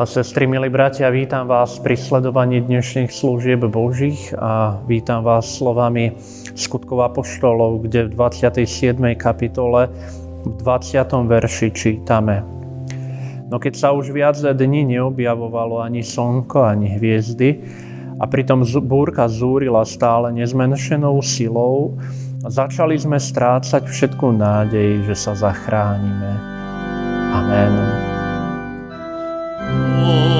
Milé sestry, milí bratia, vítam vás pri sledovaní dnešných služieb Božích a vítam vás slovami skutkov apoštolov, kde v 27. kapitole v 20. verši čítame. No keď sa už viac dní neobjavovalo ani slnko, ani hviezdy a pritom búrka zúrila stále nezmenšenou silou, začali sme strácať všetku nádej, že sa zachránime. Amen. Pri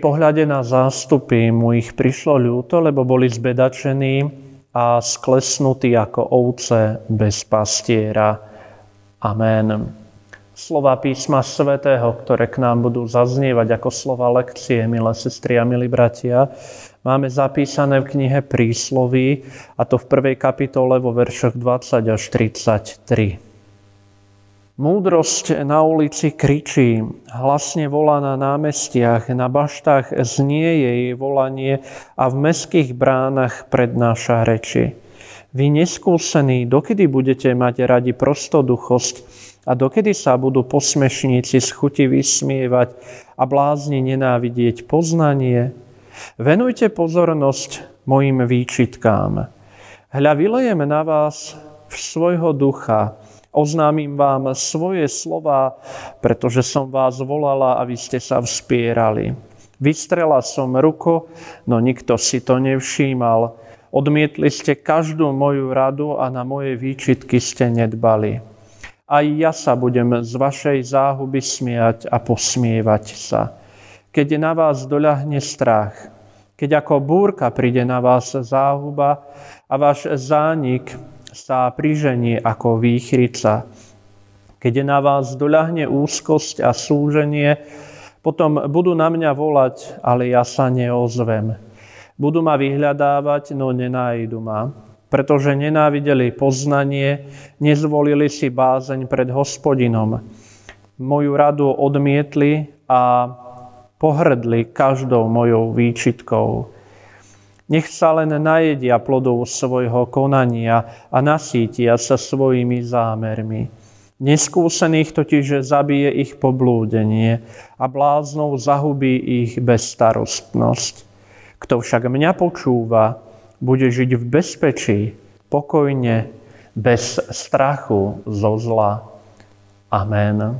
pohľade na zástupy mu ich prišlo ľúto, lebo boli zbedačení a sklesnutí ako ovce bez pastiera. Amen. Slova písma svätého, ktoré k nám budú zaznievať ako slova lekcie, milé sestry a milí bratia, máme zapísané v knihe Prísloví, a to v prvej kapitole vo veršoch 20 až 33. Múdrosť na ulici kričí, hlasne volá na námestiach, na baštách znie jej volanie a v meských bránach prednáša reči. Vy neskúsení, dokedy budete mať radi prostoduchosť a dokedy sa budú posmešníci z chuti vysmievať a blázni nenávidieť poznanie? Venujte pozornosť mojim výčitkám. Hľa vylejem na vás v svojho ducha, Oznámim vám svoje slova, pretože som vás volala a vy ste sa vspierali. Vystrela som ruko, no nikto si to nevšímal. Odmietli ste každú moju radu a na moje výčitky ste nedbali. Aj ja sa budem z vašej záhuby smiať a posmievať sa. keď na vás doľahne strach, keď ako búrka príde na vás záhuba a váš zánik sa priženie ako výchrica, keď na vás doľahne úzkosť a súženie, potom budú na mňa volať, ale ja sa neozvem. Budú ma vyhľadávať, no nenájdu ma, pretože nenávideli poznanie, nezvolili si bázeň pred hospodinom. Moju radu odmietli a pohrdli každou mojou výčitkou. Nech sa len najedia plodov svojho konania a nasítia sa svojimi zámermi. Neskúsených totiž zabije ich poblúdenie a bláznou zahubí ich bezstarostnosť. Kto však mňa počúva, bude žiť v bezpečí, pokojne, bez strachu zo zla. Amen.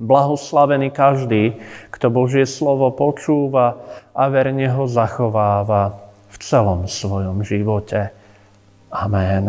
Blahoslavený každý, kto Božie slovo počúva a verne ho zachováva v celom svojom živote. Amen.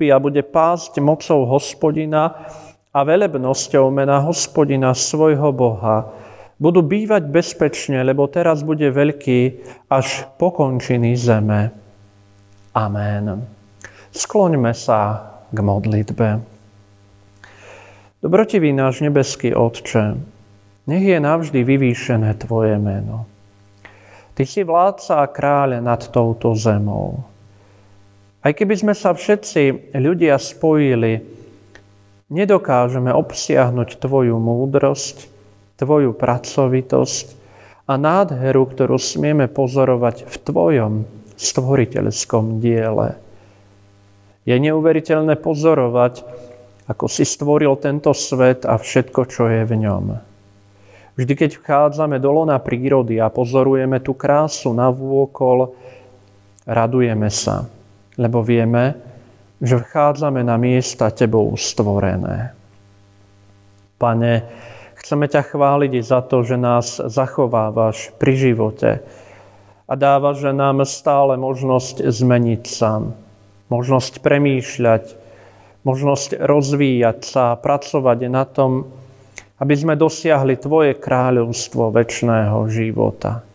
Vystúpi a bude pásť mocou hospodina a velebnosťou mena hospodina svojho Boha. Budú bývať bezpečne, lebo teraz bude veľký až po končiny zeme. Amen. Skloňme sa k modlitbe. Dobrotivý náš nebeský Otče, nech je navždy vyvýšené Tvoje meno. Ty si vládca a kráľ nad touto zemou. Aj keby sme sa všetci ľudia spojili, nedokážeme obsiahnuť Tvoju múdrosť, Tvoju pracovitosť a nádheru, ktorú smieme pozorovať v Tvojom stvoriteľskom diele. Je neuveriteľné pozorovať, ako si stvoril tento svet a všetko, čo je v ňom. Vždy, keď vchádzame do lona prírody a pozorujeme tú krásu na vôkol, radujeme sa lebo vieme, že vchádzame na miesta Tebou stvorené. Pane, chceme ťa chváliť za to, že nás zachovávaš pri živote a dávaš že nám stále možnosť zmeniť sa, možnosť premýšľať, možnosť rozvíjať sa a pracovať na tom, aby sme dosiahli Tvoje kráľovstvo väčšného života.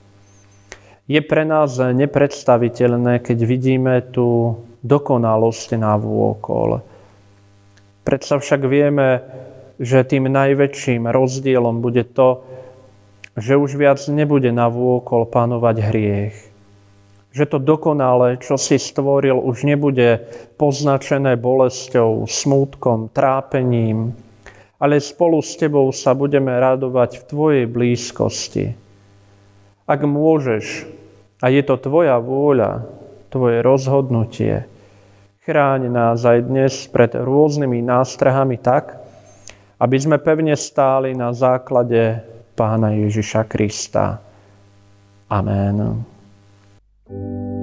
Je pre nás nepredstaviteľné, keď vidíme tú dokonalosť na vôkol. Predsa však vieme, že tým najväčším rozdielom bude to, že už viac nebude na vôkol panovať hriech. Že to dokonalé, čo si stvoril, už nebude poznačené bolesťou, smútkom, trápením, ale spolu s tebou sa budeme radovať v tvojej blízkosti. Ak môžeš, a je to tvoja vôľa, tvoje rozhodnutie, chráň nás aj dnes pred rôznymi nástrahami tak, aby sme pevne stáli na základe Pána Ježiša Krista. Amen. thank you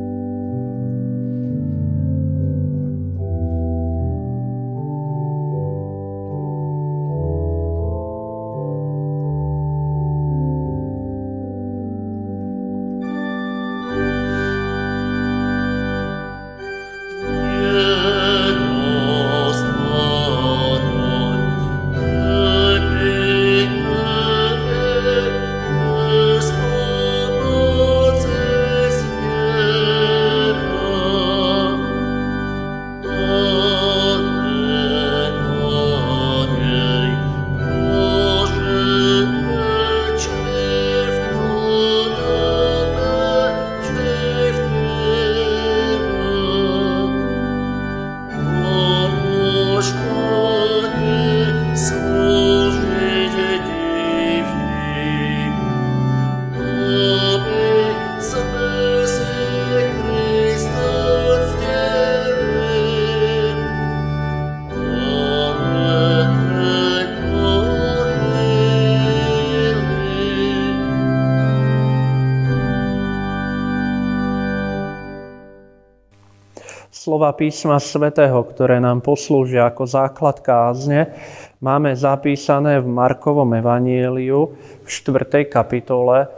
písma svätého, ktoré nám poslúžia ako základ kázne, máme zapísané v Markovom evanieliu v 4. kapitole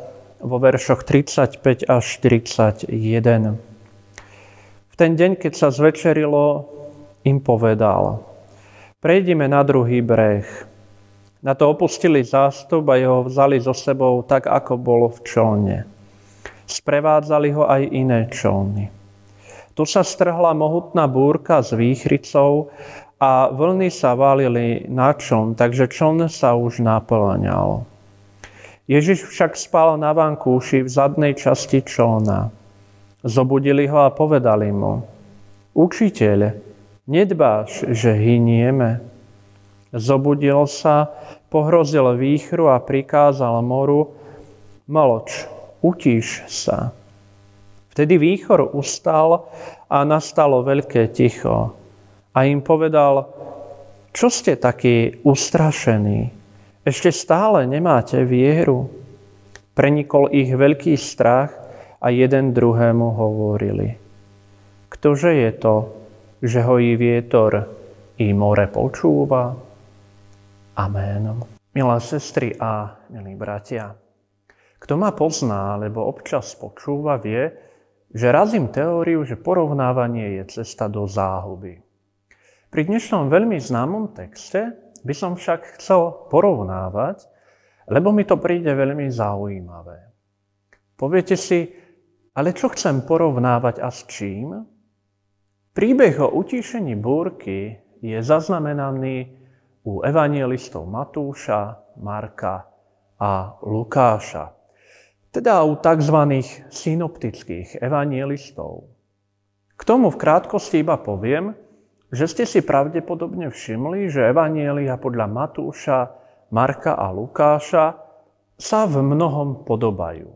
vo veršoch 35 až 41. V ten deň, keď sa zvečerilo, im povedal, prejdime na druhý breh. Na to opustili zástup a jeho vzali so sebou tak, ako bolo v člne. Sprevádzali ho aj iné člny. Tu sa strhla mohutná búrka s výchricou a vlny sa valili na čln, takže čln sa už naplňal. Ježiš však spal na vankúši v zadnej časti člna. Zobudili ho a povedali mu, Učiteľ, nedbáš, že hynieme? Zobudil sa, pohrozil výchru a prikázal moru, Maloč, utíš sa. Vtedy výchor ustal a nastalo veľké ticho. A im povedal, čo ste takí ustrašení? Ešte stále nemáte vieru? Prenikol ich veľký strach a jeden druhému hovorili. Ktože je to, že hojí vietor i more počúva? Amen. Milé sestry a milí bratia, kto ma pozná, alebo občas počúva, vie, že razím teóriu, že porovnávanie je cesta do záhuby. Pri dnešnom veľmi známom texte by som však chcel porovnávať, lebo mi to príde veľmi zaujímavé. Poviete si, ale čo chcem porovnávať a s čím? Príbeh o utíšení búrky je zaznamenaný u evangelistov Matúša, Marka a Lukáša teda u tzv. synoptických evangelistov. K tomu v krátkosti iba poviem, že ste si pravdepodobne všimli, že evanielia podľa Matúša, Marka a Lukáša sa v mnohom podobajú.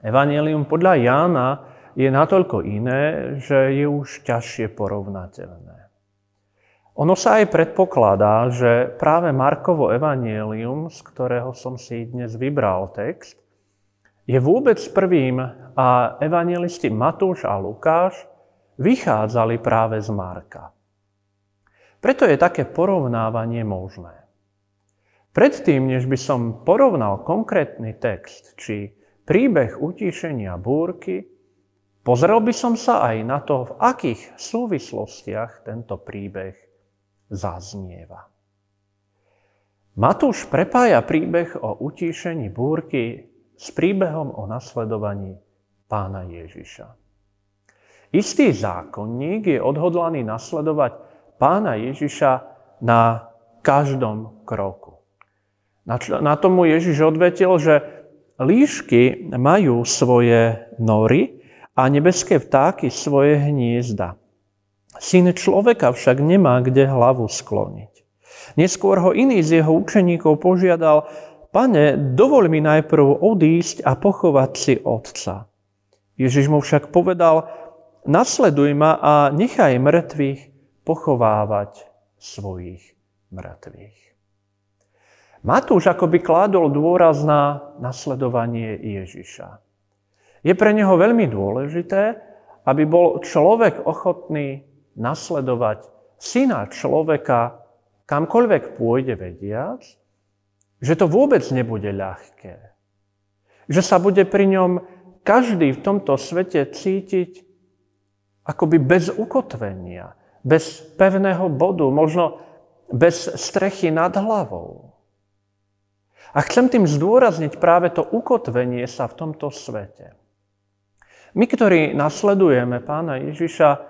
Evangelium podľa Jána je natoľko iné, že je už ťažšie porovnateľné. Ono sa aj predpokladá, že práve Markovo evanielium, z ktorého som si dnes vybral text, je vôbec prvým a evangelisti Matúš a Lukáš vychádzali práve z Marka. Preto je také porovnávanie možné. Predtým, než by som porovnal konkrétny text, či príbeh utíšenia búrky, pozrel by som sa aj na to, v akých súvislostiach tento príbeh zaznieva. Matúš prepája príbeh o utíšení búrky s príbehom o nasledovaní pána Ježiša. Istý zákonník je odhodlaný nasledovať pána Ježiša na každom kroku. Na tomu Ježiš odvetil, že líšky majú svoje nory a nebeské vtáky svoje hniezda. Syn človeka však nemá kde hlavu skloniť. Neskôr ho iný z jeho učeníkov požiadal, pane, dovoľ mi najprv odísť a pochovať si otca. Ježiš mu však povedal, nasleduj ma a nechaj mŕtvych pochovávať svojich mŕtvych. Matúš akoby kládol dôraz na nasledovanie Ježiša. Je pre neho veľmi dôležité, aby bol človek ochotný nasledovať syna človeka kamkoľvek pôjde vediac, že to vôbec nebude ľahké. Že sa bude pri ňom každý v tomto svete cítiť akoby bez ukotvenia, bez pevného bodu, možno bez strechy nad hlavou. A chcem tým zdôrazniť práve to ukotvenie sa v tomto svete. My, ktorí nasledujeme pána Ježiša,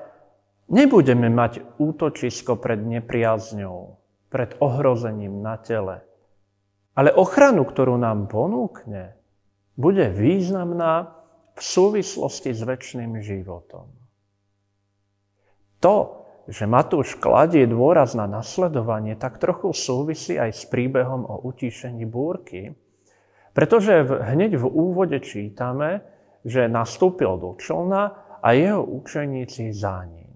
nebudeme mať útočisko pred nepriazňou, pred ohrozením na tele. Ale ochranu, ktorú nám ponúkne, bude významná v súvislosti s väčšným životom. To, že Matúš kladie dôraz na nasledovanie, tak trochu súvisí aj s príbehom o utíšení búrky, pretože hneď v úvode čítame, že nastúpil do člna a jeho učeníci za ním.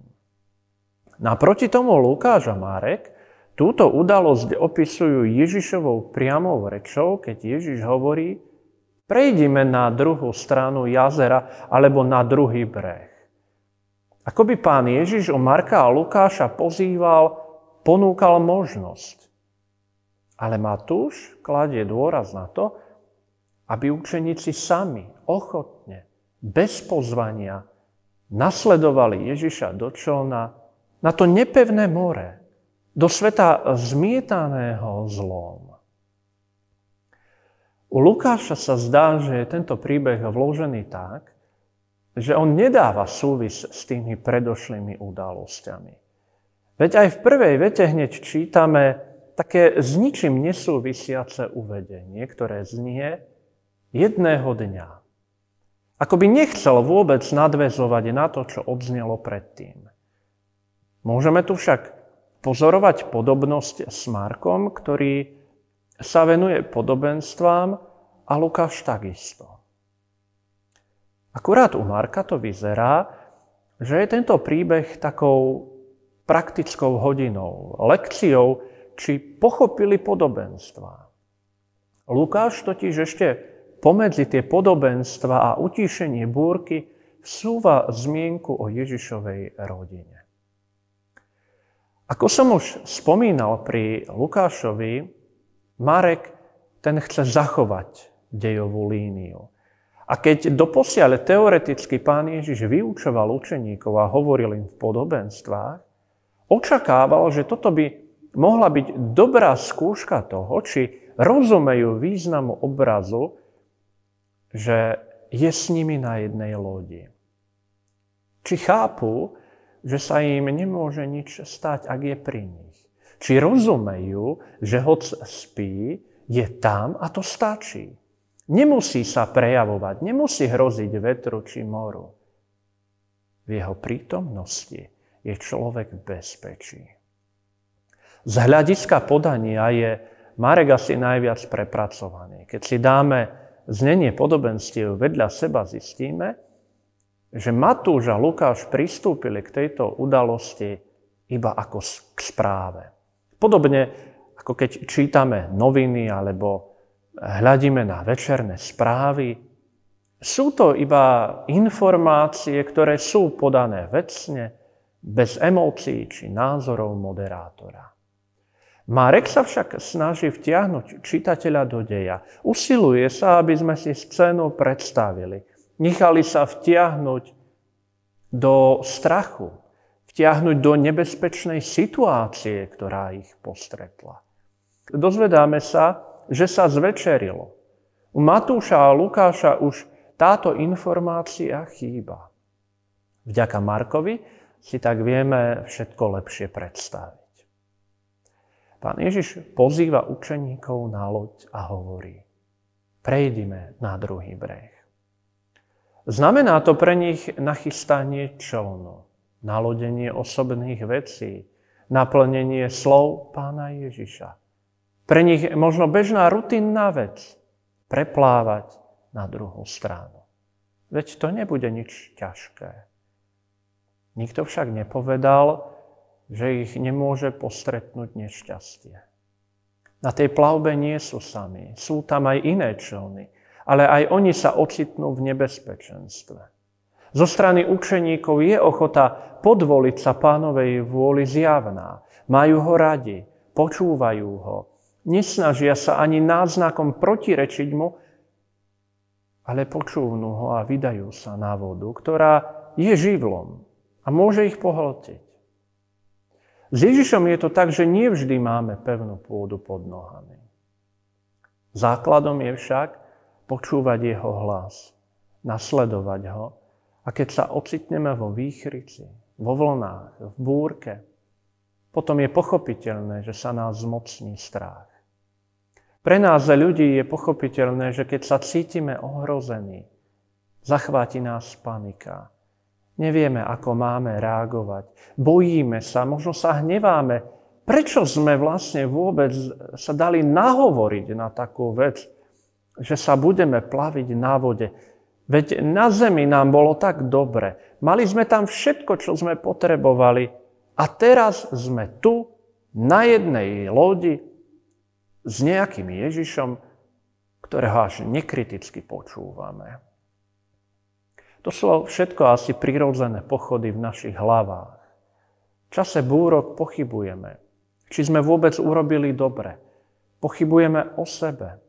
Naproti tomu Lukáš a Marek túto udalosť opisujú Ježišovou priamou rečou, keď Ježiš hovorí, prejdime na druhú stranu jazera alebo na druhý breh. Ako by pán Ježiš o Marka a Lukáša pozýval, ponúkal možnosť. Ale Matúš kladie dôraz na to, aby učeníci sami, ochotne, bez pozvania, nasledovali Ježiša do člna na to nepevné more, do sveta zmietaného zlom. U Lukáša sa zdá, že je tento príbeh vložený tak, že on nedáva súvis s tými predošlými udalosťami. Veď aj v prvej vete hneď čítame také s ničím nesúvisiace uvedenie, ktoré znie jedného dňa. Ako by nechcel vôbec nadvezovať na to, čo odznelo predtým. Môžeme tu však pozorovať podobnosť s Markom, ktorý sa venuje podobenstvám a Lukáš takisto. Akurát u Marka to vyzerá, že je tento príbeh takou praktickou hodinou, lekciou, či pochopili podobenstva. Lukáš totiž ešte pomedzi tie podobenstva a utíšenie búrky vsúva zmienku o Ježišovej rodine. Ako som už spomínal pri Lukášovi, Marek ten chce zachovať dejovú líniu. A keď doposiaľ teoreticky pán Ježiš vyučoval učeníkov a hovoril im v podobenstvách, očakával, že toto by mohla byť dobrá skúška toho, či rozumejú významu obrazu, že je s nimi na jednej lodi. Či chápu, že sa im nemôže nič stať, ak je pri nich. Či rozumejú, že hoc spí, je tam a to stačí. Nemusí sa prejavovať, nemusí hroziť vetru či moru. V jeho prítomnosti je človek v bezpečí. Z hľadiska podania je Marek asi najviac prepracovaný. Keď si dáme znenie podobenstiev vedľa seba, zistíme, že Matúš a Lukáš pristúpili k tejto udalosti iba ako k správe. Podobne ako keď čítame noviny alebo hľadíme na večerné správy, sú to iba informácie, ktoré sú podané vecne, bez emócií či názorov moderátora. Marek sa však snaží vtiahnuť čitateľa do deja. Usiluje sa, aby sme si scénu predstavili. Nechali sa vtiahnuť do strachu, vtiahnuť do nebezpečnej situácie, ktorá ich postretla. Dozvedáme sa, že sa zvečerilo. U Matúša a Lukáša už táto informácia chýba. Vďaka Markovi si tak vieme všetko lepšie predstaviť. Pán Ježiš pozýva učeníkov na loď a hovorí, prejdime na druhý breh. Znamená to pre nich nachystanie člnu, nalodenie osobných vecí, naplnenie slov pána Ježiša. Pre nich možno bežná rutinná vec, preplávať na druhú stranu. Veď to nebude nič ťažké. Nikto však nepovedal, že ich nemôže postretnúť nešťastie. Na tej plavbe nie sú sami, sú tam aj iné člny, ale aj oni sa ocitnú v nebezpečenstve. Zo strany učeníkov je ochota podvoliť sa pánovej vôli zjavná. Majú ho radi, počúvajú ho, nesnažia sa ani náznakom protirečiť mu, ale počúvnú ho a vydajú sa na vodu, ktorá je živlom a môže ich pohltiť. S Ježišom je to tak, že nie vždy máme pevnú pôdu pod nohami. Základom je však, počúvať jeho hlas, nasledovať ho a keď sa ocitneme vo výchrici, vo vlnách, v búrke, potom je pochopiteľné, že sa nás zmocní strach. Pre nás ľudí je pochopiteľné, že keď sa cítime ohrození, zachváti nás panika. Nevieme, ako máme reagovať. Bojíme sa, možno sa hneváme. Prečo sme vlastne vôbec sa dali nahovoriť na takú vec? Že sa budeme plaviť na vode. Veď na zemi nám bolo tak dobre. Mali sme tam všetko, čo sme potrebovali. A teraz sme tu, na jednej lodi, s nejakým Ježišom, ktorého až nekriticky počúvame. To sú všetko asi prirodzené pochody v našich hlavách. V čase búrok pochybujeme, či sme vôbec urobili dobre. Pochybujeme o sebe.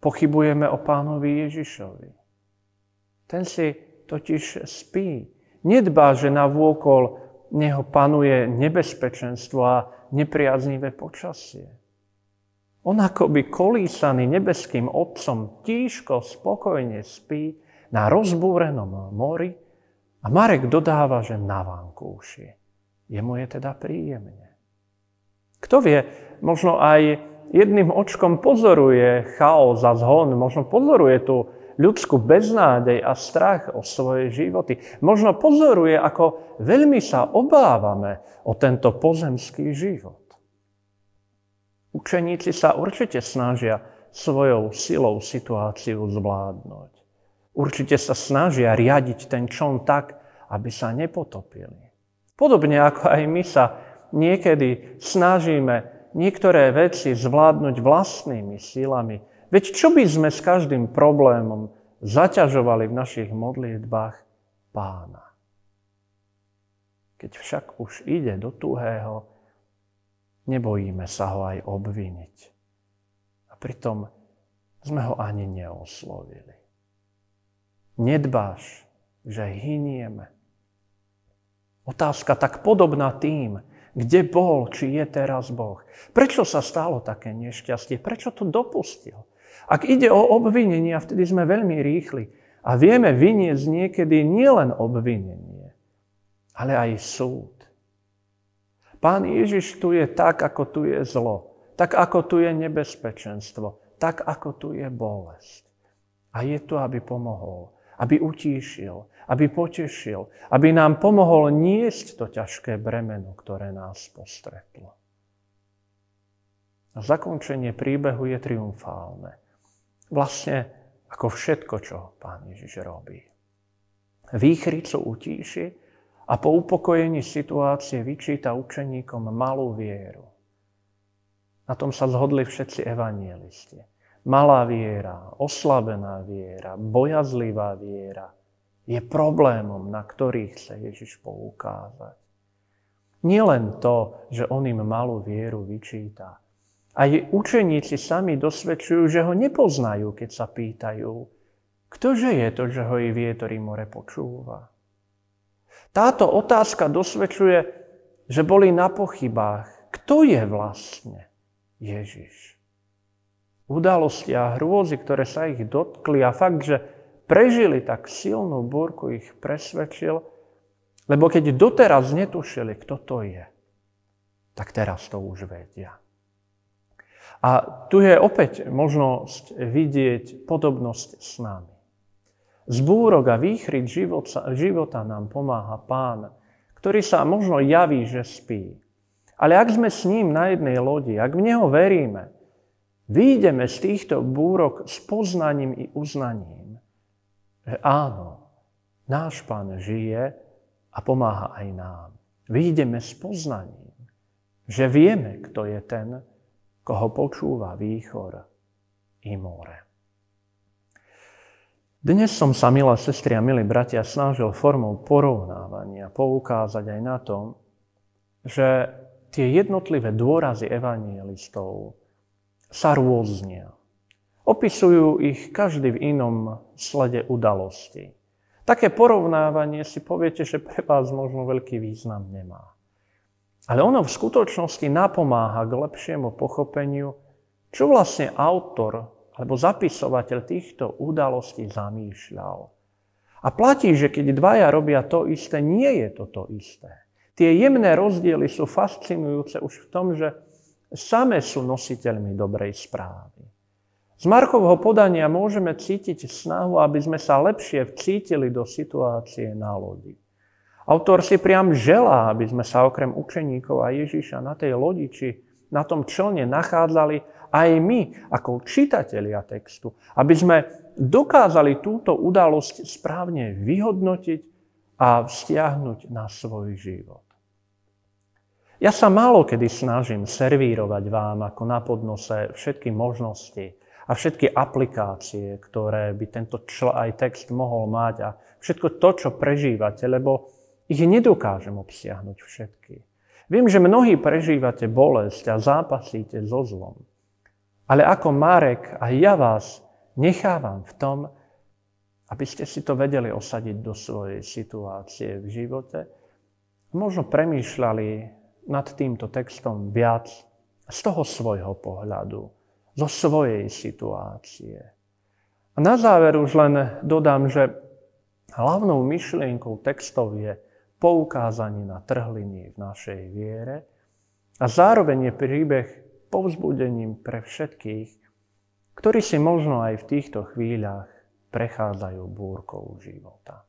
Pochybujeme o pánovi Ježišovi. Ten si totiž spí. Nedbá, že na vôkol neho panuje nebezpečenstvo a nepriaznivé počasie. On akoby kolísaný nebeským Otcom tížko spokojne spí na rozbúrenom mori a Marek dodáva, že na vankúši. Jemu je teda príjemne. Kto vie, možno aj jedným očkom pozoruje chaos a zhon, možno pozoruje tú ľudskú beznádej a strach o svoje životy. Možno pozoruje, ako veľmi sa obávame o tento pozemský život. Učeníci sa určite snažia svojou silou situáciu zvládnuť. Určite sa snažia riadiť ten čon tak, aby sa nepotopili. Podobne ako aj my sa niekedy snažíme niektoré veci zvládnuť vlastnými silami. Veď čo by sme s každým problémom zaťažovali v našich modlitbách pána? Keď však už ide do tuhého, nebojíme sa ho aj obviniť. A pritom sme ho ani neoslovili. Nedbáš, že hynieme. Otázka tak podobná tým, kde bol, či je teraz Boh. Prečo sa stalo také nešťastie? Prečo to dopustil? Ak ide o obvinenie, vtedy sme veľmi rýchli a vieme vyniesť niekedy nielen obvinenie, ale aj súd. Pán Ježiš tu je tak, ako tu je zlo, tak, ako tu je nebezpečenstvo, tak, ako tu je bolesť. A je tu, aby pomohol, aby utíšil, aby potešil, aby nám pomohol niesť to ťažké bremeno, ktoré nás postretlo. Zakončenie príbehu je triumfálne. Vlastne ako všetko, čo pán Ježiš robí. Výchricu utíši a po upokojení situácie vyčíta učeníkom malú vieru. Na tom sa zhodli všetci evanielisti. Malá viera, oslabená viera, bojazlivá viera – je problémom, na ktorý chce Ježiš poukázať. Nielen to, že on im malú vieru vyčíta. Aj učeníci sami dosvedčujú, že ho nepoznajú, keď sa pýtajú, ktože je to, že ho i vietor more počúva. Táto otázka dosvedčuje, že boli na pochybách, kto je vlastne Ježiš. Udalosti a hrôzy, ktoré sa ich dotkli a fakt, že prežili tak silnú búrku, ich presvedčil, lebo keď doteraz netušili, kto to je, tak teraz to už vedia. A tu je opäť možnosť vidieť podobnosť s nami. Z búrok a výchryt života, života nám pomáha Pán, ktorý sa možno javí, že spí. Ale ak sme s ním na jednej lodi, ak v Neho veríme, výjdeme z týchto búrok s poznaním i uznaním, že áno, náš Pán žije a pomáha aj nám. Výjdeme s poznaním, že vieme, kto je ten, koho počúva výchor i more. Dnes som sa, milé sestry a milí bratia, snažil formou porovnávania poukázať aj na to, že tie jednotlivé dôrazy evangelistov sa rôznia. Opisujú ich každý v inom slede udalosti. Také porovnávanie si poviete, že pre vás možno veľký význam nemá. Ale ono v skutočnosti napomáha k lepšiemu pochopeniu, čo vlastne autor alebo zapisovateľ týchto udalostí zamýšľal. A platí, že keď dvaja robia to isté, nie je to to isté. Tie jemné rozdiely sú fascinujúce už v tom, že same sú nositeľmi dobrej správy. Z Markovho podania môžeme cítiť snahu, aby sme sa lepšie vcítili do situácie na lodi. Autor si priam želá, aby sme sa okrem učeníkov a Ježiša na tej lodi či na tom člne nachádzali aj my ako čitatelia textu, aby sme dokázali túto udalosť správne vyhodnotiť a vzťahnuť na svoj život. Ja sa málo kedy snažím servírovať vám ako na podnose všetky možnosti a všetky aplikácie, ktoré by tento čl- aj text mohol mať a všetko to, čo prežívate, lebo ich nedokážem obsiahnuť všetky. Viem, že mnohí prežívate bolesť a zápasíte so zlom. Ale ako Marek, aj ja vás nechávam v tom, aby ste si to vedeli osadiť do svojej situácie v živote. Možno premýšľali nad týmto textom viac z toho svojho pohľadu, zo svojej situácie. A na záver už len dodám, že hlavnou myšlienkou textov je poukázanie na trhliny v našej viere a zároveň je príbeh povzbudením pre všetkých, ktorí si možno aj v týchto chvíľach prechádzajú búrkou života.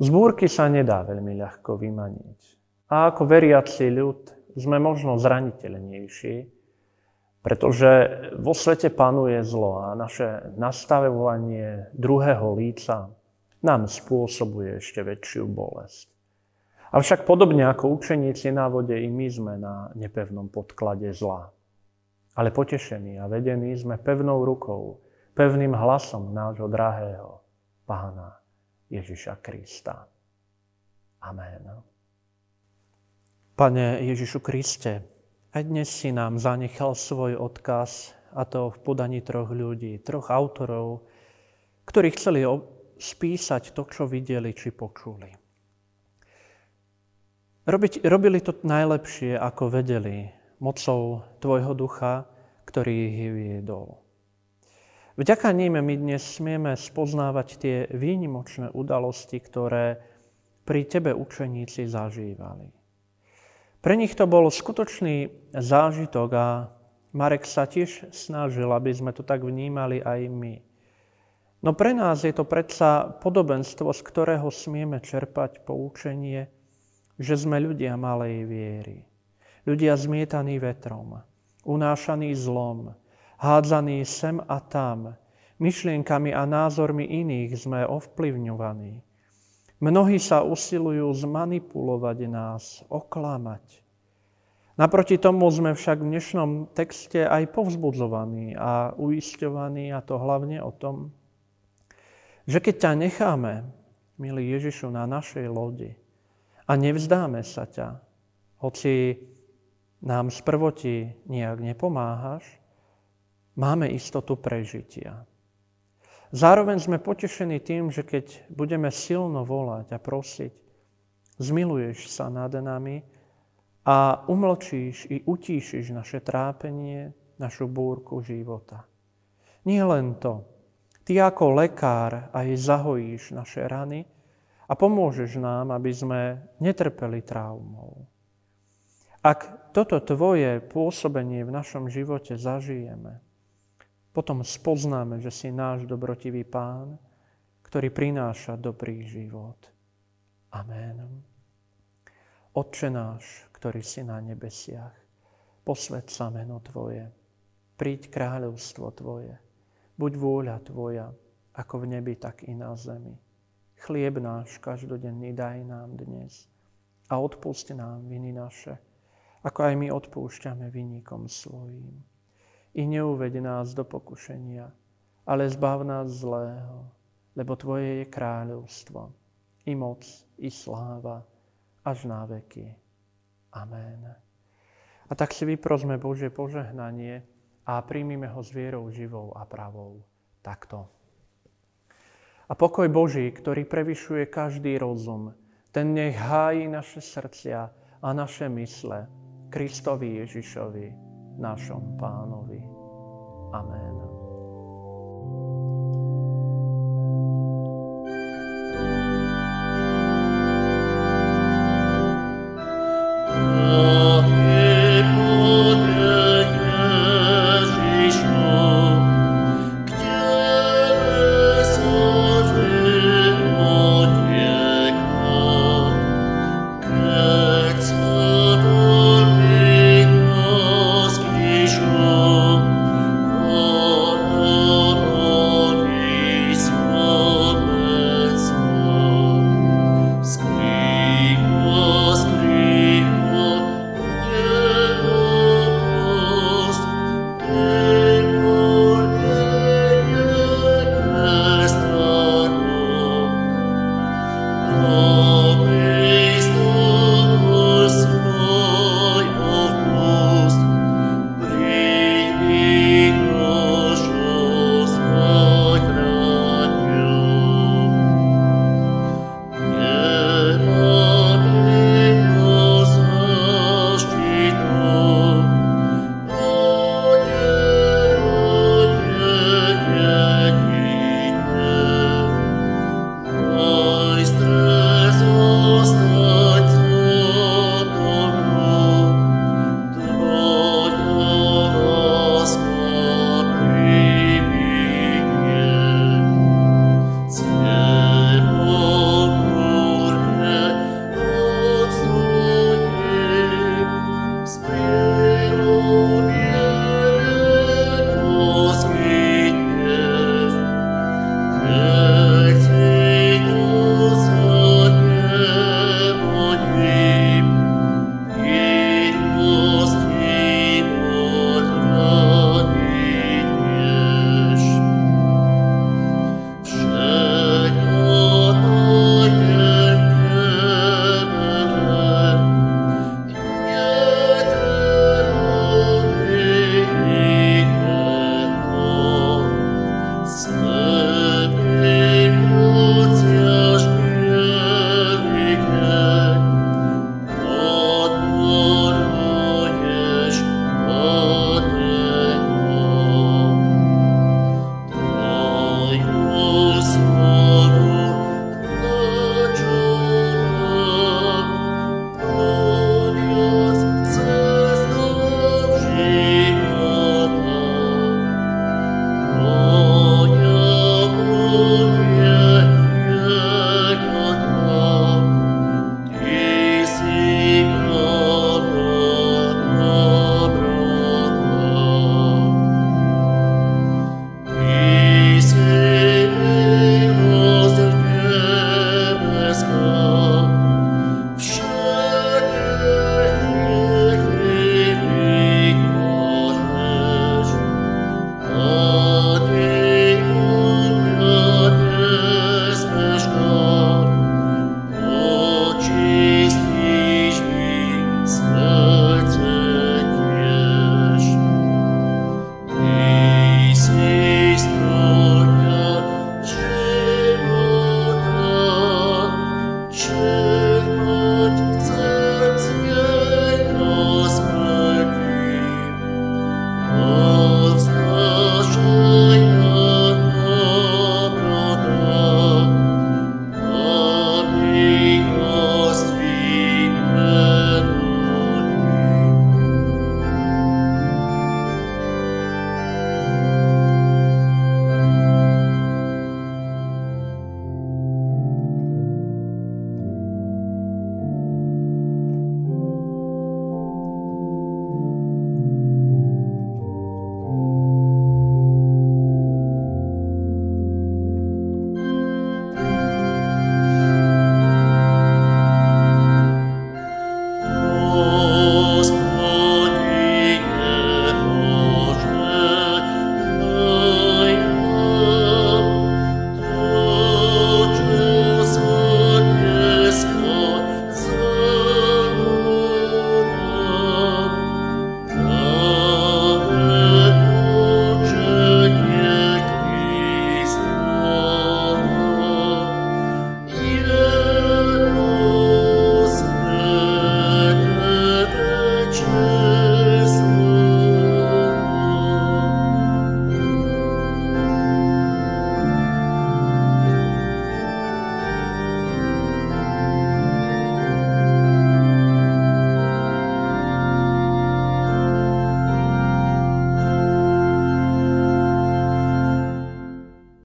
Z búrky sa nedá veľmi ľahko vymaniť. A ako veriaci ľud sme možno zraniteľnejší, pretože vo svete panuje zlo a naše nastavovanie druhého líca nám spôsobuje ešte väčšiu bolesť. Avšak podobne ako učeníci na vode, i my sme na nepevnom podklade zla. Ale potešení a vedení sme pevnou rukou, pevným hlasom nášho drahého Pána Ježiša Krista. Amen. Pane Ježišu Kriste, aj dnes si nám zanechal svoj odkaz, a to v podaní troch ľudí, troch autorov, ktorí chceli spísať to, čo videli či počuli. Robiť, robili to najlepšie, ako vedeli, mocou Tvojho ducha, ktorý ich viedol. Vďaka ním my dnes smieme spoznávať tie výnimočné udalosti, ktoré pri Tebe učeníci zažívali. Pre nich to bol skutočný zážitok a Marek sa tiež snažil, aby sme to tak vnímali aj my. No pre nás je to predsa podobenstvo, z ktorého smieme čerpať poučenie, že sme ľudia malej viery. Ľudia zmietaní vetrom, unášaní zlom, hádzaní sem a tam, myšlienkami a názormi iných sme ovplyvňovaní. Mnohí sa usilujú zmanipulovať nás, oklamať. Naproti tomu sme však v dnešnom texte aj povzbudzovaní a uisťovaní, a to hlavne o tom, že keď ťa necháme, milý Ježišu, na našej lodi a nevzdáme sa ťa, hoci nám z prvoti nejak nepomáhaš, máme istotu prežitia. Zároveň sme potešení tým, že keď budeme silno volať a prosiť, zmiluješ sa nad nami a umlčíš i utíšiš naše trápenie, našu búrku života. Nie len to, Ty ako lekár aj zahojíš naše rany a pomôžeš nám, aby sme netrpeli traumou. Ak toto Tvoje pôsobenie v našom živote zažijeme, potom spoznáme, že si náš dobrotivý Pán, ktorý prináša dobrý život. Amen. Otče náš, ktorý si na nebesiach, posved sa meno Tvoje, príď kráľovstvo Tvoje, buď vôľa Tvoja, ako v nebi, tak i na zemi. Chlieb náš každodenný daj nám dnes a odpusti nám viny naše, ako aj my odpúšťame vinníkom svojím i neuved nás do pokušenia, ale zbav nás zlého, lebo Tvoje je kráľovstvo, i moc, i sláva, až na veky. Amen. A tak si vyprosme Božie požehnanie a príjmime ho s vierou živou a pravou. Takto. A pokoj Boží, ktorý prevyšuje každý rozum, ten nech hájí naše srdcia a naše mysle Kristovi Ježišovi, našom pánovi. Amen. Oh.